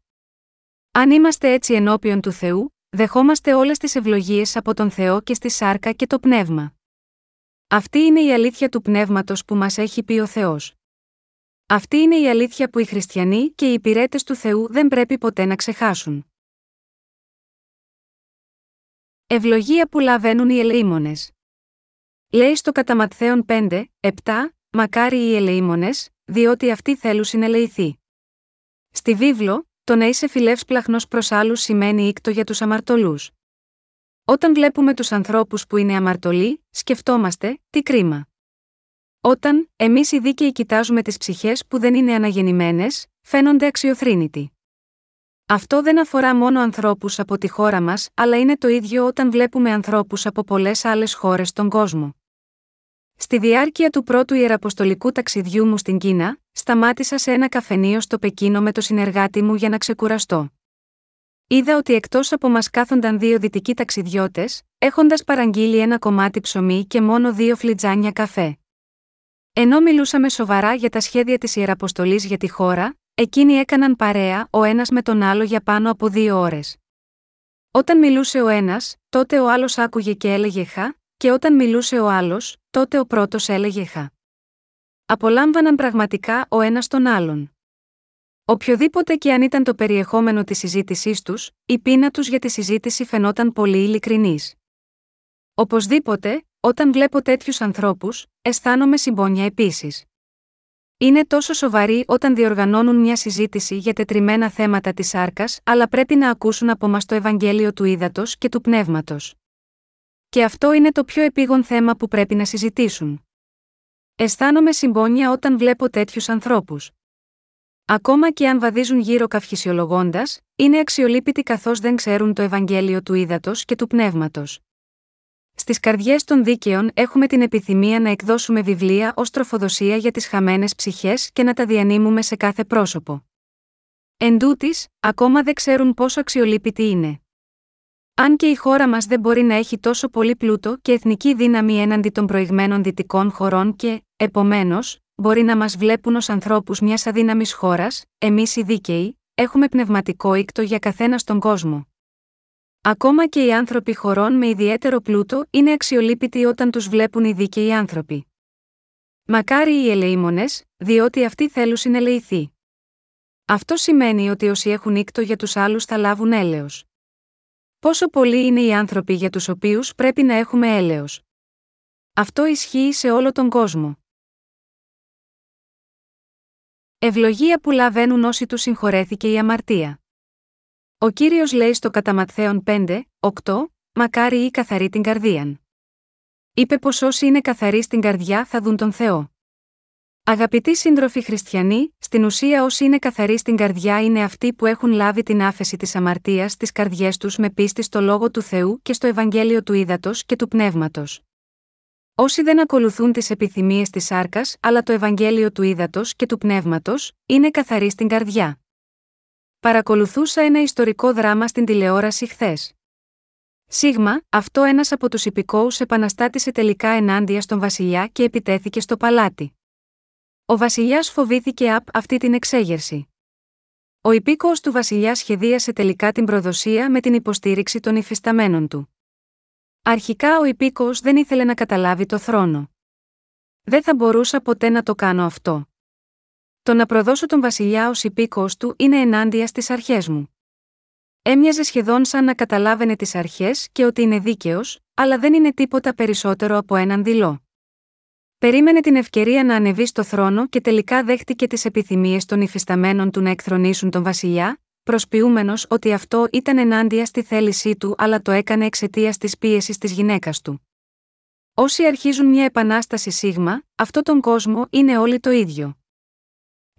Αν είμαστε έτσι ενώπιον του Θεού, δεχόμαστε όλες τις ευλογίες από τον Θεό και στη σάρκα και το πνεύμα. Αυτή είναι η αλήθεια του πνεύματος που μας έχει πει ο Θεός. Αυτή είναι η αλήθεια που οι χριστιανοί και οι υπηρέτες του Θεού δεν πρέπει ποτέ να ξεχάσουν. Ευλογία που λαβαίνουν οι ελεήμονες. Λέει στο κατά 5, 7, Μακάρι οι ελεήμονες, διότι αυτοί θέλουν συνελεηθεί. Στη βίβλο, το να είσαι φιλεύσπλαχνο προς άλλους σημαίνει ήκτο για τους αμαρτωλούς. Όταν βλέπουμε τους ανθρώπους που είναι αμαρτωλοί, σκεφτόμαστε, τι κρίμα. Όταν, εμείς οι δίκαιοι κοιτάζουμε τις ψυχές που δεν είναι αναγεννημένες, φαίνονται αξιοθρύνητοι. Αυτό δεν αφορά μόνο ανθρώπους από τη χώρα μας, αλλά είναι το ίδιο όταν βλέπουμε ανθρώπους από πολλές άλλες χώρες στον κόσμο. Στη διάρκεια του πρώτου ιεραποστολικού ταξιδιού μου στην Κίνα, σταμάτησα σε ένα καφενείο στο Πεκίνο με το συνεργάτη μου για να ξεκουραστώ. Είδα ότι εκτός από μας κάθονταν δύο δυτικοί ταξιδιώτες, έχοντας παραγγείλει ένα κομμάτι ψωμί και μόνο δύο φλιτζάνια καφέ. Ενώ μιλούσαμε σοβαρά για τα σχέδια της Ιεραποστολής για τη χώρα, εκείνοι έκαναν παρέα ο ένας με τον άλλο για πάνω από δύο ώρες. Όταν μιλούσε ο ένας, τότε ο άλλος άκουγε και έλεγε Χα, και όταν μιλούσε ο άλλος, τότε ο πρώτος έλεγε Χα. Απολάμβαναν πραγματικά ο ένας τον άλλον. Οποιοδήποτε και αν ήταν το περιεχόμενο της συζήτησής τους, η πείνα τους για τη συζήτηση φαινόταν πολύ ειλικρινής. Οπωσδήποτε, όταν βλέπω τέτοιους ανθρώπους, αισθάνομαι συμπόνια επίσης. Είναι τόσο σοβαροί όταν διοργανώνουν μια συζήτηση για τετριμένα θέματα της άρκα, αλλά πρέπει να ακούσουν από μας το Ευαγγέλιο του Ήδατος και του Πνεύματος. Και αυτό είναι το πιο επίγον θέμα που πρέπει να συζητήσουν. Αισθάνομαι συμπόνια όταν βλέπω τέτοιους ανθρώπους. Ακόμα και αν βαδίζουν γύρω καυχησιολογώντας, είναι αξιολύπητοι καθώς δεν ξέρουν το Ευαγγέλιο του Ήδατος και του Πνεύματος. Στις καρδιές των δίκαιων έχουμε την επιθυμία να εκδώσουμε βιβλία ως τροφοδοσία για τις χαμένες ψυχές και να τα διανύμουμε σε κάθε πρόσωπο. Εν τούτης, ακόμα δεν ξέρουν πόσο αξιολύπητοι είναι. Αν και η χώρα μας δεν μπορεί να έχει τόσο πολύ πλούτο και εθνική δύναμη έναντι των προηγμένων δυτικών χωρών και, επομένως, μπορεί να μας βλέπουν ως ανθρώπους μιας αδύναμης χώρας, εμείς οι δίκαιοι, έχουμε πνευματικό ήκτο για καθένα στον κόσμο. Ακόμα και οι άνθρωποι χωρών με ιδιαίτερο πλούτο είναι αξιολύπητοι όταν τους βλέπουν οι δίκαιοι άνθρωποι. Μακάρι οι ελεήμονες, διότι αυτοί θέλουν συνελεηθεί. Αυτό σημαίνει ότι όσοι έχουν ήκτο για τους άλλους θα λάβουν έλεος. Πόσο πολλοί είναι οι άνθρωποι για τους οποίους πρέπει να έχουμε έλεος. Αυτό ισχύει σε όλο τον κόσμο. Ευλογία που λαβαίνουν όσοι τους συγχωρέθηκε η αμαρτία. Ο κύριος λέει στο Καταματθέον 5, 8, Μακάρι ή καθαρή την καρδίαν. Είπε πως όσοι είναι καθαροί στην καρδιά θα δουν τον Θεό. Αγαπητοί σύντροφοι χριστιανοί, στην ουσία όσοι είναι καθαροί στην καρδιά είναι αυτοί που έχουν λάβει την άφεση της αμαρτίας στις καρδιές τους με πίστη στο λόγο του Θεού και στο Ευαγγέλιο του Ήδατος και του Πνεύματος. Όσοι δεν ακολουθούν τις επιθυμίες της σάρκας, αλλά το Ευαγγέλιο του Ήδατος και του Πνεύματος, είναι καθαροί στην καρδιά. Παρακολουθούσα ένα ιστορικό δράμα στην τηλεόραση χθες. Σίγμα, αυτό ένας από τους υπηκόους επαναστάτησε τελικά ενάντια στον Βασιλιά και επιτέθηκε στο παλάτι. Ο Βασιλιάς φοβήθηκε απ' αυτή την εξέγερση. Ο υπήκοος του Βασιλιά σχεδίασε τελικά την προδοσία με την υποστήριξη των υφισταμένων του. Αρχικά ο υπήκοος δεν ήθελε να καταλάβει το θρόνο. Δεν θα μπορούσα ποτέ να το κάνω αυτό. Το να προδώσω τον βασιλιά ως υπήκοος του είναι ενάντια στις αρχές μου. Έμοιαζε σχεδόν σαν να καταλάβαινε τις αρχές και ότι είναι δίκαιος, αλλά δεν είναι τίποτα περισσότερο από έναν δηλό. Περίμενε την ευκαιρία να ανεβείς στο θρόνο και τελικά δέχτηκε τις επιθυμίες των υφισταμένων του να εκθρονήσουν τον βασιλιά, προσποιούμενος ότι αυτό ήταν ενάντια στη θέλησή του αλλά το έκανε εξαιτίας της πίεσης της γυναίκας του. Όσοι αρχίζουν μια επανάσταση σίγμα, αυτό τον κόσμο είναι όλοι το ίδιο.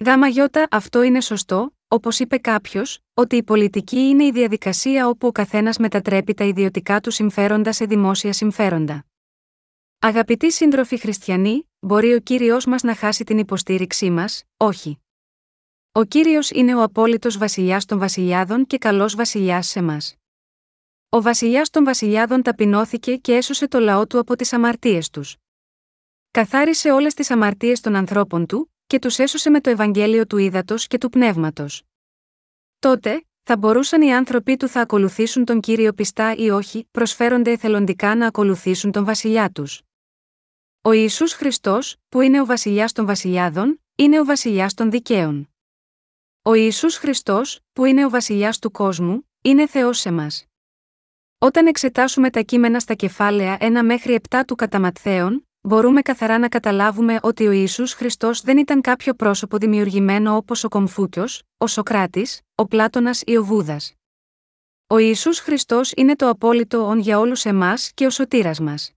Γάμα γιώτα, αυτό είναι σωστό, όπως είπε κάποιος, ότι η πολιτική είναι η διαδικασία όπου ο καθένας μετατρέπει τα ιδιωτικά του συμφέροντα σε δημόσια συμφέροντα. Αγαπητοί σύντροφοι χριστιανοί, μπορεί ο κύριος μας να χάσει την υποστήριξή μας, όχι. Ο κύριος είναι ο απόλυτος βασιλιάς των βασιλιάδων και καλός βασιλιάς σε μας. Ο βασιλιάς των βασιλιάδων ταπεινώθηκε και έσωσε το λαό του από τις αμαρτίες τους. Καθάρισε όλες τις αμαρτίες των ανθρώπων του, και τους έσωσε με το Ευαγγέλιο του ύδατο και του πνεύματος. Τότε, θα μπορούσαν οι άνθρωποι του θα ακολουθήσουν τον κύριο πιστά ή όχι, προσφέρονται εθελοντικά να ακολουθήσουν τον βασιλιά τους. Ο Ιησούς Χριστός, που είναι ο βασιλιάς των βασιλιάδων, είναι ο βασιλιάς των δικαίων. Ο Ιησούς Χριστός, που είναι ο βασιλιάς του κόσμου, είναι Θεός σε μας. Όταν εξετάσουμε τα κείμενα στα κεφάλαια 1 μέχρι 7 του Καταματθέων, μπορούμε καθαρά να καταλάβουμε ότι ο Ιησούς Χριστός δεν ήταν κάποιο πρόσωπο δημιουργημένο όπως ο Κομφούκιος, ο Σοκράτης, ο Πλάτωνας ή ο Βούδας. Ο Ιησούς Χριστός είναι το απόλυτο όν για όλους εμάς και ο σωτήρας μας.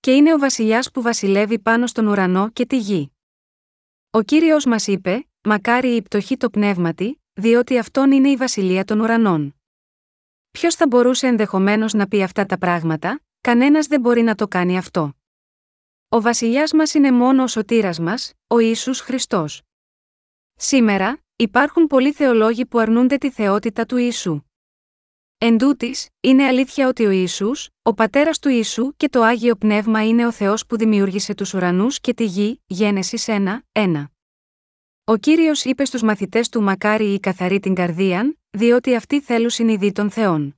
Και είναι ο βασιλιάς που βασιλεύει πάνω στον ουρανό και τη γη. Ο Κύριος μας είπε, μακάρι η πτωχή το πνεύματι, διότι αυτόν είναι η βασιλεία των ουρανών. Ποιος θα μπορούσε ενδεχομένως να πει αυτά τα πράγματα, κανένας δεν μπορεί να το κάνει αυτό. Ο βασιλιάς μας είναι μόνος ο σωτήρας μας, ο ίσου Χριστός. Σήμερα, υπάρχουν πολλοί θεολόγοι που αρνούνται τη θεότητα του Ιησού. Εν τούτης, είναι αλήθεια ότι ο Ιησούς, ο πατέρας του Ιησού και το Άγιο Πνεύμα είναι ο Θεός που δημιούργησε τους ουρανούς και τη γη, Γένεσης 1, 1. Ο κύριος είπε στους μαθητές του Μακάρι ή καθαρή την καρδίαν, διότι αυτοί θέλουν συνειδή των Θεών.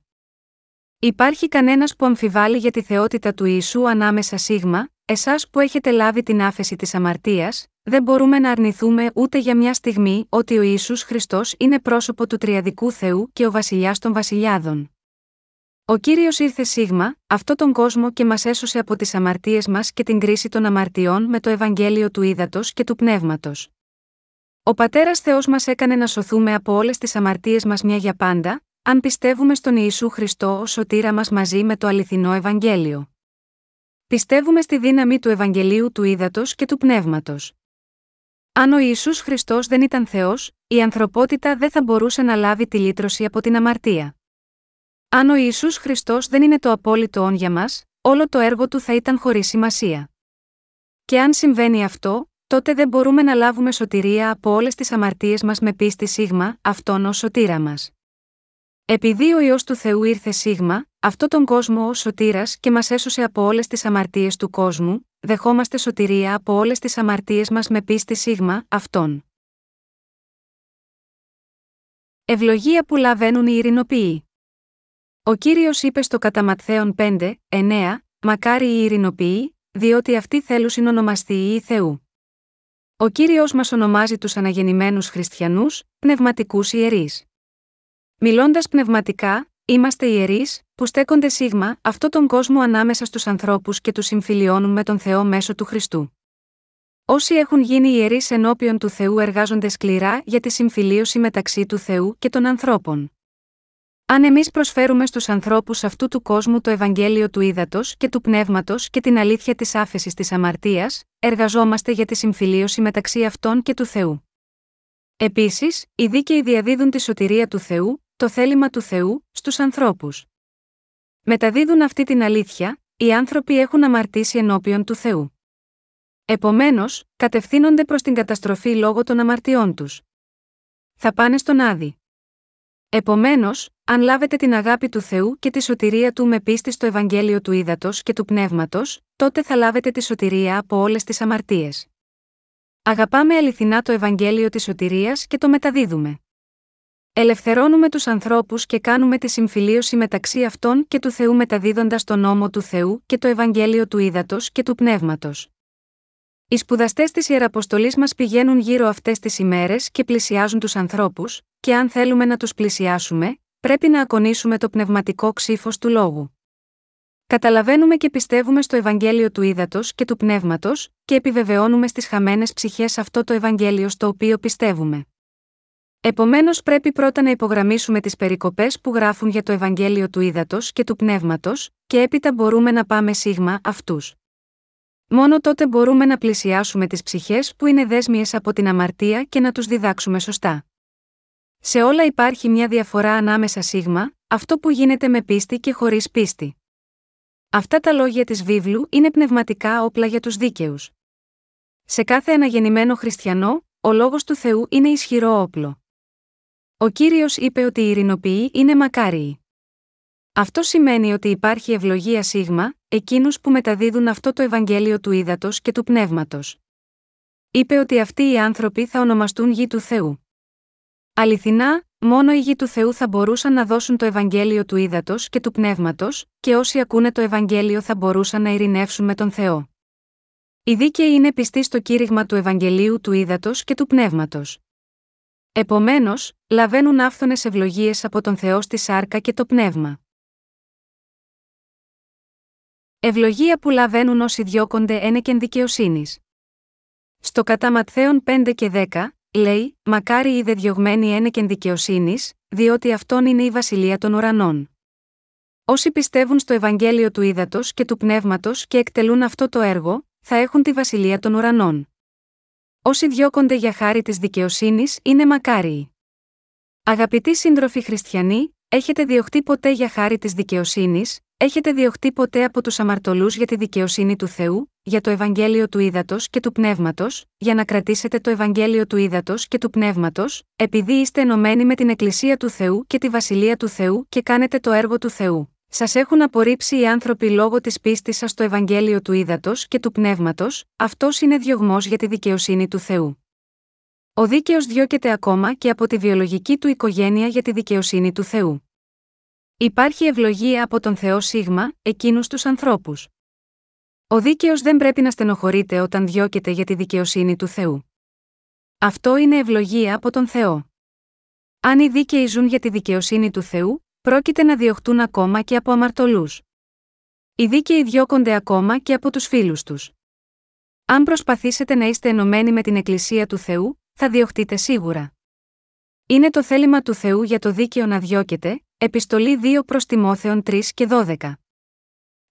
Υπάρχει κανένας που αμφιβάλλει για τη θεότητα του Ιησού ανάμεσα σίγμα, εσάς που έχετε λάβει την άφεση της αμαρτίας, δεν μπορούμε να αρνηθούμε ούτε για μια στιγμή ότι ο Ισού Χριστός είναι πρόσωπο του Τριαδικού Θεού και ο Βασιλιάς των Βασιλιάδων. Ο κύριος ήρθε σίγμα, αυτό τον κόσμο και μας έσωσε από τις αμαρτίες μας και την κρίση των αμαρτιών με το Ευαγγέλιο του Ήδατος και του Πνεύματος. Ο πατέρας Θεός μας έκανε να σωθούμε από όλες τις αμαρτίες μας μια για πάντα, αν πιστεύουμε στον Ιησού Χριστό ως σωτήρα μας μαζί με το αληθινό Ευαγγέλιο. Πιστεύουμε στη δύναμη του Ευαγγελίου του Ήδατος και του Πνεύματος. Αν ο Ιησούς Χριστός δεν ήταν Θεός, η ανθρωπότητα δεν θα μπορούσε να λάβει τη λύτρωση από την αμαρτία. Αν ο Ιησούς Χριστός δεν είναι το απόλυτο όν για μας, όλο το έργο του θα ήταν χωρίς σημασία. Και αν συμβαίνει αυτό, τότε δεν μπορούμε να λάβουμε σωτηρία από όλες τις αμαρτίες μας με πίστη σίγμα, αυτόν ως σωτήρα μας. Επειδή ο ιό του Θεού ήρθε σίγμα, αυτό τον κόσμο ως σωτήρας και μας έσωσε από όλες τις αμαρτίες του κόσμου, δεχόμαστε σωτηρία από όλες τις αμαρτίες μας με πίστη σίγμα, αυτόν. Ευλογία που λαβαίνουν οι ειρηνοποιοί. Ο κύριος είπε στο κατά Ματθαίον 5, 9, Μακάρι οι ειρηνοποιοί, διότι αυτοί θέλουν συνονομαστεί ή Θεού. Ο κύριος μας ονομάζει τους αναγεννημένους χριστιανούς, πνευματικούς ιερείς. Μιλώντας πνευματικά, είμαστε ιερείς, που στέκονται σίγμα αυτό τον κόσμο ανάμεσα στους ανθρώπους και τους συμφιλιώνουν με τον Θεό μέσω του Χριστού. Όσοι έχουν γίνει ιερείς ενώπιον του Θεού εργάζονται σκληρά για τη συμφιλίωση μεταξύ του Θεού και των ανθρώπων. Αν εμείς προσφέρουμε στους ανθρώπους αυτού του κόσμου το Ευαγγέλιο του ύδατο και του πνεύματος και την αλήθεια της άφεσης της αμαρτίας, εργαζόμαστε για τη συμφιλίωση μεταξύ αυτών και του Θεού. Επίσης, οι δίκαιοι διαδίδουν τη σωτηρία του Θεού, το θέλημα του Θεού, στους ανθρώπους. Μεταδίδουν αυτή την αλήθεια, οι άνθρωποι έχουν αμαρτήσει ενώπιον του Θεού. Επομένως, κατευθύνονται προς την καταστροφή λόγω των αμαρτιών τους. Θα πάνε στον Άδη. Επομένως, αν λάβετε την αγάπη του Θεού και τη σωτηρία του με πίστη στο Ευαγγέλιο του Ήδατος και του Πνεύματος, τότε θα λάβετε τη σωτηρία από όλες τις αμαρτίες. Αγαπάμε αληθινά το Ευαγγέλιο της σωτηρίας και το μεταδίδουμε. Ελευθερώνουμε τους ανθρώπους και κάνουμε τη συμφιλίωση μεταξύ αυτών και του Θεού μεταδίδοντας τον νόμο του Θεού και το Ευαγγέλιο του Ήδατος και του Πνεύματος. Οι σπουδαστές της Ιεραποστολής μας πηγαίνουν γύρω αυτές τις ημέρες και πλησιάζουν τους ανθρώπους, και αν θέλουμε να τους πλησιάσουμε, πρέπει να ακονίσουμε το πνευματικό ξύφος του λόγου. Καταλαβαίνουμε και πιστεύουμε στο Ευαγγέλιο του Ήδατος και του Πνεύματος, και επιβεβαιώνουμε στις χαμένες ψυχές αυτό το Ευαγγέλιο στο οποίο πιστεύουμε. Επομένως πρέπει πρώτα να υπογραμμίσουμε τις περικοπές που γράφουν για το Ευαγγέλιο του Ήδατος και του Πνεύματος, και έπειτα μπορούμε να πάμε σίγμα αυτούς. Μόνο τότε μπορούμε να πλησιάσουμε τις ψυχές που είναι δέσμιες από την αμαρτία και να τους διδάξουμε σωστά. Σε όλα υπάρχει μια διαφορά ανάμεσα σίγμα, αυτό που γίνεται με πίστη και χωρίς πίστη. Αυτά τα λόγια της βίβλου είναι πνευματικά όπλα για τους δίκαιους. Σε κάθε αναγεννημένο χριστιανό, ο λόγος του Θεού είναι ισχυρό όπλο. Ο κύριος είπε ότι οι ειρηνοποιοί είναι μακάριοι. Αυτό σημαίνει ότι υπάρχει ευλογία σίγμα, εκείνους που μεταδίδουν αυτό το Ευαγγέλιο του ύδατο και του πνεύματος. Είπε ότι αυτοί οι άνθρωποι θα ονομαστούν γη του Θεού. Αληθινά, μόνο οι γη του Θεού θα μπορούσαν να δώσουν το Ευαγγέλιο του ύδατο και του πνεύματος, και όσοι ακούνε το Ευαγγέλιο θα μπορούσαν να ειρηνεύσουν με τον Θεό. Οι δίκαιοι είναι πιστοί στο κήρυγμα του Ευαγγελίου του ύδατο και του πνεύματος. Επομένως, λαβαίνουν άφθονες ευλογίες από τον Θεό στη σάρκα και το πνεύμα. Ευλογία που λαβαίνουν όσοι διώκονται ένεκεν δικαιοσύνης. Στο κατά Ματθαίων 5 και 10, λέει: Μακάρι οι δε διωγμένοι ένεκεν δικαιοσύνης, διότι αυτόν είναι η βασιλεία των ουρανών. Όσοι πιστεύουν στο Ευαγγέλιο του Ήδατος και του Πνεύματος και εκτελούν αυτό το έργο, θα έχουν τη βασιλεία των ουρανών. Όσοι διώκονται για χάρη της δικαιοσύνης είναι μακάριοι. Αγαπητοί σύντροφοι χριστιανοί, έχετε διωχτεί ποτέ για χάρη της δικαιοσύνης, Έχετε διωχτεί ποτέ από τους αμαρτωλούς για τη δικαιοσύνη του Θεού, για το Ευαγγέλιο του Ήδατος και του Πνεύματος, για να κρατήσετε το Ευαγγέλιο του Ήδατος και του Πνεύματος, επειδή είστε ενωμένοι με την Εκκλησία του Θεού και τη Βασιλεία του Θεού και κάνετε το έργο του Θεού. Σας έχουν απορρίψει οι άνθρωποι λόγω της πίστης σας στο Ευαγγέλιο του Ήδατος και του Πνεύματος, αυτός είναι διωγμός για τη δικαιοσύνη του Θεού. Ο δίκαιος διώκεται ακόμα και από τη βιολογική του οικογένεια για τη δικαιοσύνη του Θεού. Υπάρχει ευλογία από τον Θεό Σίγμα, εκείνους τους ανθρώπους. Ο δίκαιος δεν πρέπει να στενοχωρείται όταν διώκεται για τη δικαιοσύνη του Θεού. Αυτό είναι ευλογία από τον Θεό. Αν οι δίκαιοι ζουν για τη δικαιοσύνη του Θεού, πρόκειται να διωχτούν ακόμα και από αμαρτωλούς. Οι δίκαιοι διώκονται ακόμα και από τους φίλους τους. Αν προσπαθήσετε να είστε ενωμένοι με την Εκκλησία του Θεού, θα διωχτείτε σίγουρα. Είναι το θέλημα του Θεού για το δίκαιο να διώκεται, Επιστολή 2 προς Τιμόθεων 3 και 12.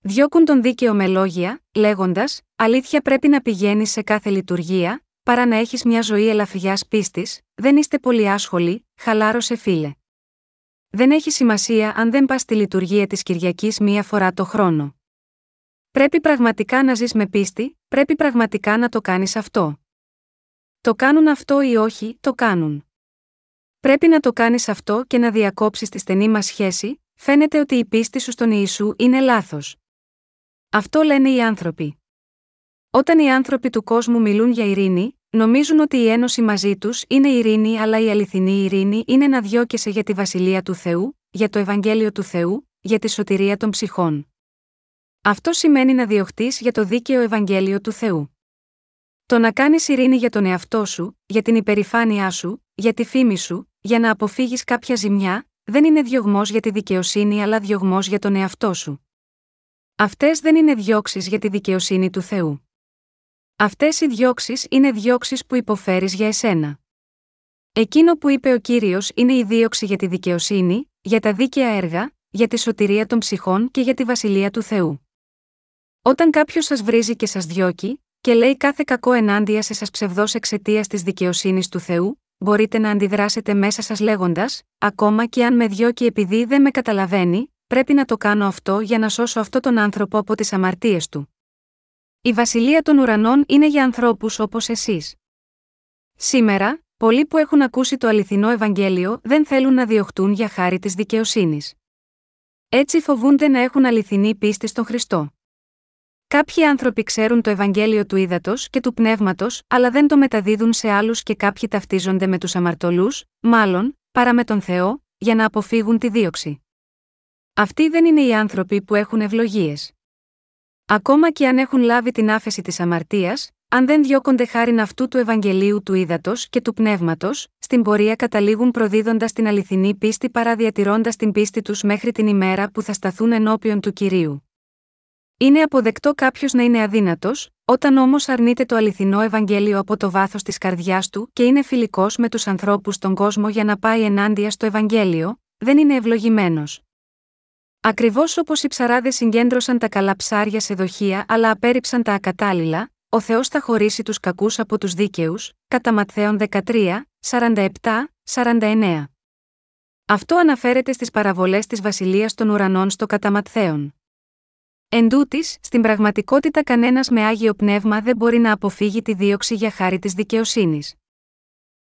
Διώκουν τον δίκαιο με λόγια, λέγοντας: Αλήθεια πρέπει να πηγαίνει σε κάθε λειτουργία, παρά να έχεις μια ζωή ελαφριά πίστης, δεν είστε πολύ άσχολοι, χαλάρωσε φίλε. Δεν έχει σημασία αν δεν πας στη λειτουργία της Κυριακής μία φορά το χρόνο. Πρέπει πραγματικά να ζεις με πίστη, πρέπει πραγματικά να το κάνεις αυτό. Το κάνουν αυτό ή όχι, το κάνουν. Πρέπει να το κάνεις αυτό και να διακόψεις τη στενή μας σχέση, φαίνεται ότι η πίστη σου στον Ιησού είναι λάθος. Αυτό λένε οι άνθρωποι. Όταν οι άνθρωποι του κόσμου μιλούν για ειρήνη, νομίζουν ότι η ένωση μαζί τους είναι ειρήνη, αλλά η αληθινή ειρήνη είναι να διώκεσαι για τη βασιλεία του Θεού, για το Ευαγγέλιο του Θεού, για τη σωτηρία των ψυχών. Αυτό σημαίνει να διωχτείς για το δίκαιο Ευαγγέλιο του Θεού. Το να κάνεις ειρήνη για τον εαυτό σου, για την υπερηφάνειά σου, για τη φήμη σου, για να αποφύγεις κάποια ζημιά, δεν είναι διωγμός για τη δικαιοσύνη αλλά διωγμός για τον εαυτό σου. Αυτές δεν είναι διώξεις για τη δικαιοσύνη του Θεού. Αυτές οι διώξεις είναι διώξεις που υποφέρεις για εσένα. Εκείνο που είπε ο κύριος είναι η δίωξη για τη δικαιοσύνη, για τα δίκαια έργα, για τη σωτηρία των ψυχών και για τη βασιλεία του Θεού. Όταν κάποιος σας βρίζει και σας διώκει, και λέει κάθε κακό ενάντια σε σας ψευδός εξαιτίας της δικαιοσύνης του Θεού, μπορείτε να αντιδράσετε μέσα σας λέγοντας: Ακόμα και αν με διώκει επειδή δεν με καταλαβαίνει, πρέπει να το κάνω αυτό για να σώσω αυτόν τον άνθρωπο από τις αμαρτίες του. Η βασιλεία των ουρανών είναι για ανθρώπους όπως εσείς. Σήμερα, πολλοί που έχουν ακούσει το αληθινό Ευαγγέλιο δεν θέλουν να διωχτούν για χάρη της δικαιοσύνης. Έτσι φοβούνται να έχουν αληθινή πίστη στον Χριστό. Κάποιοι άνθρωποι ξέρουν το Ευαγγέλιο του ύδατο και του πνεύματος, αλλά δεν το μεταδίδουν σε άλλους και κάποιοι ταυτίζονται με τους αμαρτωλούς, μάλλον, παρά με τον Θεό, για να αποφύγουν τη δίωξη. Αυτοί δεν είναι οι άνθρωποι που έχουν ευλογίες. Ακόμα και αν έχουν λάβει την άφεση της αμαρτίας, αν δεν διώκονται χάριν αυτού του Ευαγγελίου του ύδατο και του πνεύματος, στην πορεία καταλήγουν προδίδοντας την αληθινή πίστη παρά διατηρώντα την πίστη τους μέχρι την ημέρα που θα σταθούν ενώπιον του κυρίου. Είναι αποδεκτό κάποιος να είναι αδύνατος, όταν όμως αρνείται το αληθινό Ευαγγέλιο από το βάθος της καρδιάς του και είναι φιλικός με τους ανθρώπους στον κόσμο για να πάει ενάντια στο Ευαγγέλιο, δεν είναι ευλογημένος. Ακριβώς όπως οι ψαράδες συγκέντρωσαν τα καλά ψάρια σε δοχεία αλλά απέρριψαν τα ακατάλληλα, ο Θεός θα χωρίσει τους κακούς από τους δίκαιους, κατά Ματθαίων 13, 47, 49. Αυτό αναφέρεται στις παραβολές της Βασιλείας των Ουρανών στο κατά Ματθαίων. Εν τούτης, στην πραγματικότητα κανένας με άγιο πνεύμα δεν μπορεί να αποφύγει τη δίωξη για χάρη της δικαιοσύνης.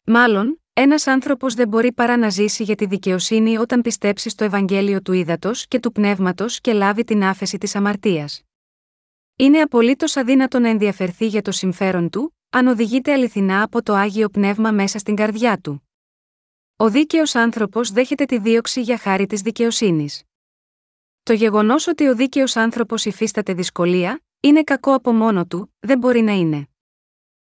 Μάλλον, ένας άνθρωπος δεν μπορεί παρά να ζήσει για τη δικαιοσύνη όταν πιστέψει στο Ευαγγέλιο του Ήδατος και του Πνεύματος και λάβει την άφεση της αμαρτίας. Είναι απολύτως αδύνατο να ενδιαφερθεί για το συμφέρον του, αν οδηγείται αληθινά από το άγιο πνεύμα μέσα στην καρδιά του. Ο δίκαιος άνθρωπος δέχεται τη δίωξη για χάρη της δικαιοσύνης. Το γεγονός ότι ο δίκαιος άνθρωπος υφίσταται δυσκολία, είναι κακό από μόνο του, δεν μπορεί να είναι.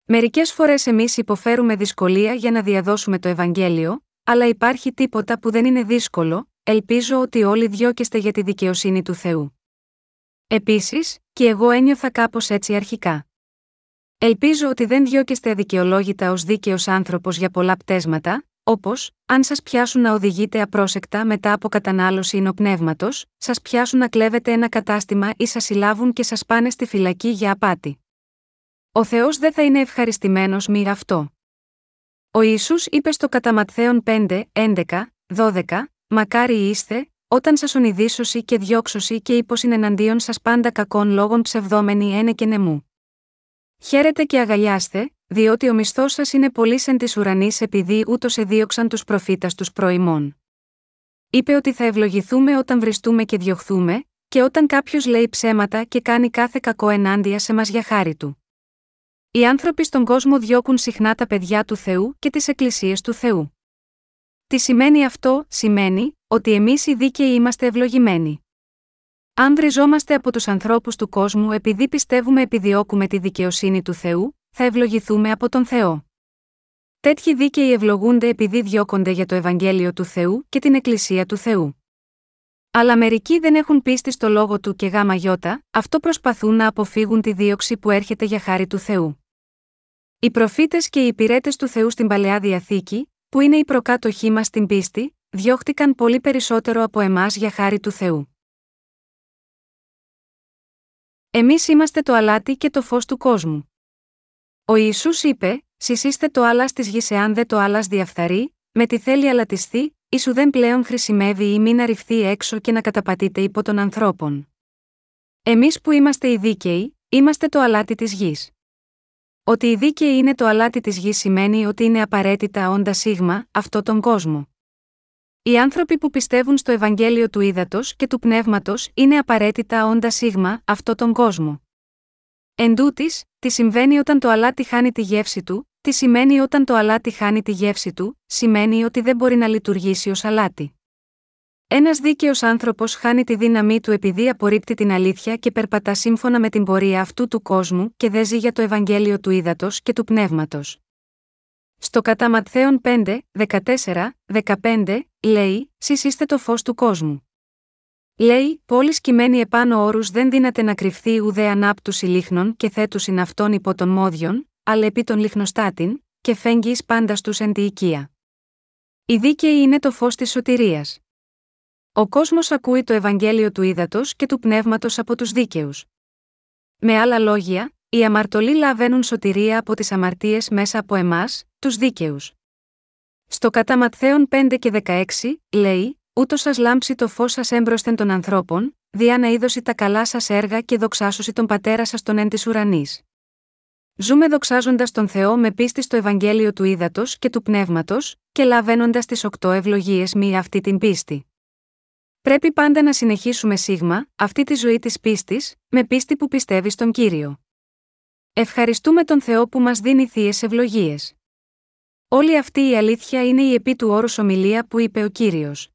Μερικές φορές εμείς υποφέρουμε δυσκολία για να διαδώσουμε το Ευαγγέλιο, αλλά υπάρχει τίποτα που δεν είναι δύσκολο, ελπίζω ότι όλοι διώκεστε για τη δικαιοσύνη του Θεού. Επίσης, και εγώ ένιωθα κάπως έτσι αρχικά. Ελπίζω ότι δεν διώκεστε αδικαιολόγητα ως δίκαιος άνθρωπος για πολλά πτέσματα, Όπως, αν σας πιάσουν να οδηγείτε απρόσεκτα μετά από κατανάλωση υνοπνεύματο, σας πιάσουν να κλέβετε ένα κατάστημα ή σας συλλάβουν και σας πάνε στη φυλακή για απάτη. Ο Θεός δεν θα είναι ευχαριστημένος μη αυτό. Ο Ιησούς είπε στο κατά Ματθαίον 5, 11, 12, Μακάρι είστε, όταν σας ονειδήσωση και διώξωση και ύποσιν εναντίον σας πάντα κακών λόγων ψευδόμενοι ένε και νεμού. Χαίρετε και αγαλιάστε, διότι ο μισθός σας είναι πολύ εν της ουρανής επειδή ούτως εδίωξαν τους προφήτας τους προημών. Είπε ότι θα ευλογηθούμε όταν βριστούμε και διωχθούμε, και όταν κάποιος λέει ψέματα και κάνει κάθε κακό ενάντια σε μας για χάρη του. Οι άνθρωποι στον κόσμο διώκουν συχνά τα παιδιά του Θεού και τις εκκλησίες του Θεού. Τι σημαίνει αυτό, σημαίνει ότι εμείς οι δίκαιοι είμαστε ευλογημένοι. Αν βριζόμαστε από τους ανθρώπους του κόσμου επειδή πιστεύουμε επιδιώκουμε τη δικαιοσύνη του Θεού, θα ευλογηθούμε από τον Θεό. Τέτοιοι δίκαιοι ευλογούνται επειδή διώκονται για το Ευαγγέλιο του Θεού και την Εκκλησία του Θεού. Αλλά μερικοί δεν έχουν πίστη στο λόγο του και γάμα γιώτα, αυτό προσπαθούν να αποφύγουν τη δίωξη που έρχεται για χάρη του Θεού. Οι προφήτες και οι υπηρέτες του Θεού στην παλαιά διαθήκη, που είναι οι προκάτοχοί μας στην πίστη, διώχτηκαν πολύ περισσότερο από εμάς για χάρη του Θεού. Εμείς είμαστε το αλάτι και το φως του κόσμου. Ο Ισού είπε: Συσίστε το άλας της γης εάν δεν το άλας διαφθαρεί, με τη θέλει αλατιστεί, ίσου δεν πλέον χρησιμεύει ή μην αρριφθεί έξω και να καταπατείτε υπό των ανθρώπων. Εμείς που είμαστε οι δίκαιοι, είμαστε το αλάτι της γης. Ότι οι δίκαιοι είναι το αλάτι της γης σημαίνει ότι είναι απαραίτητα όντα σίγμα, αυτό τον κόσμο. Οι άνθρωποι που πιστεύουν στο Ευαγγέλιο του Ήδατος και του Πνεύματος είναι απαραίτητα όντα σίγμα, αυτό τον κόσμο. Εν τούτης, τι συμβαίνει όταν το αλάτι χάνει τη γεύση του, τι σημαίνει όταν το αλάτι χάνει τη γεύση του, σημαίνει ότι δεν μπορεί να λειτουργήσει ως αλάτι. Ένας δίκαιος άνθρωπος χάνει τη δύναμή του επειδή απορρίπτει την αλήθεια και περπατά σύμφωνα με την πορεία αυτού του κόσμου και δεν ζει για το Ευαγγέλιο του ύδατο και του πνεύματος. Στο κατά Ματθαίων 5, 14, 15, λέει: Συς το φως του κόσμου. Λέει, πόλης κειμένη επάνω όρους δεν δύναται να κρυφθεί ουδέ ανάπτου ηλίχνων και θέτου αυτών υπό των μόδιων, αλλά επί των λιχνοστάτην, και φέγγει πάντα στους εν τη οικία. Η δίκαιη είναι το φως της σωτηρίας. Ο κόσμος ακούει το Ευαγγέλιο του ύδατο και του πνεύματος από τους δίκαιους. Με άλλα λόγια, οι αμαρτωλοί λαβαίνουν σωτηρία από τις αμαρτίες μέσα από εμάς, τους δίκαιους. Στο κατά Ματθαίων 5 και 16, λέει: ούτως σας λάμψει το φως σας έμπροσθεν των ανθρώπων, διά να είδωση τα καλά σας έργα και δοξάσωση τον πατέρα σας τον εν της ουρανής. Ζούμε δοξάζοντας τον Θεό με πίστη στο Ευαγγέλιο του Ήδατος και του Πνεύματος, και λαβαίνοντας τις οκτώ ευλογίες μη αυτή την πίστη. Πρέπει πάντα να συνεχίσουμε σίγμα, αυτή τη ζωή της πίστης, με πίστη που πιστεύει στον κύριο. Ευχαριστούμε τον Θεό που μας δίνει θείες ευλογίες. Όλη αυτή η αλήθεια είναι η επί του όρους ομιλία που είπε ο κύριος.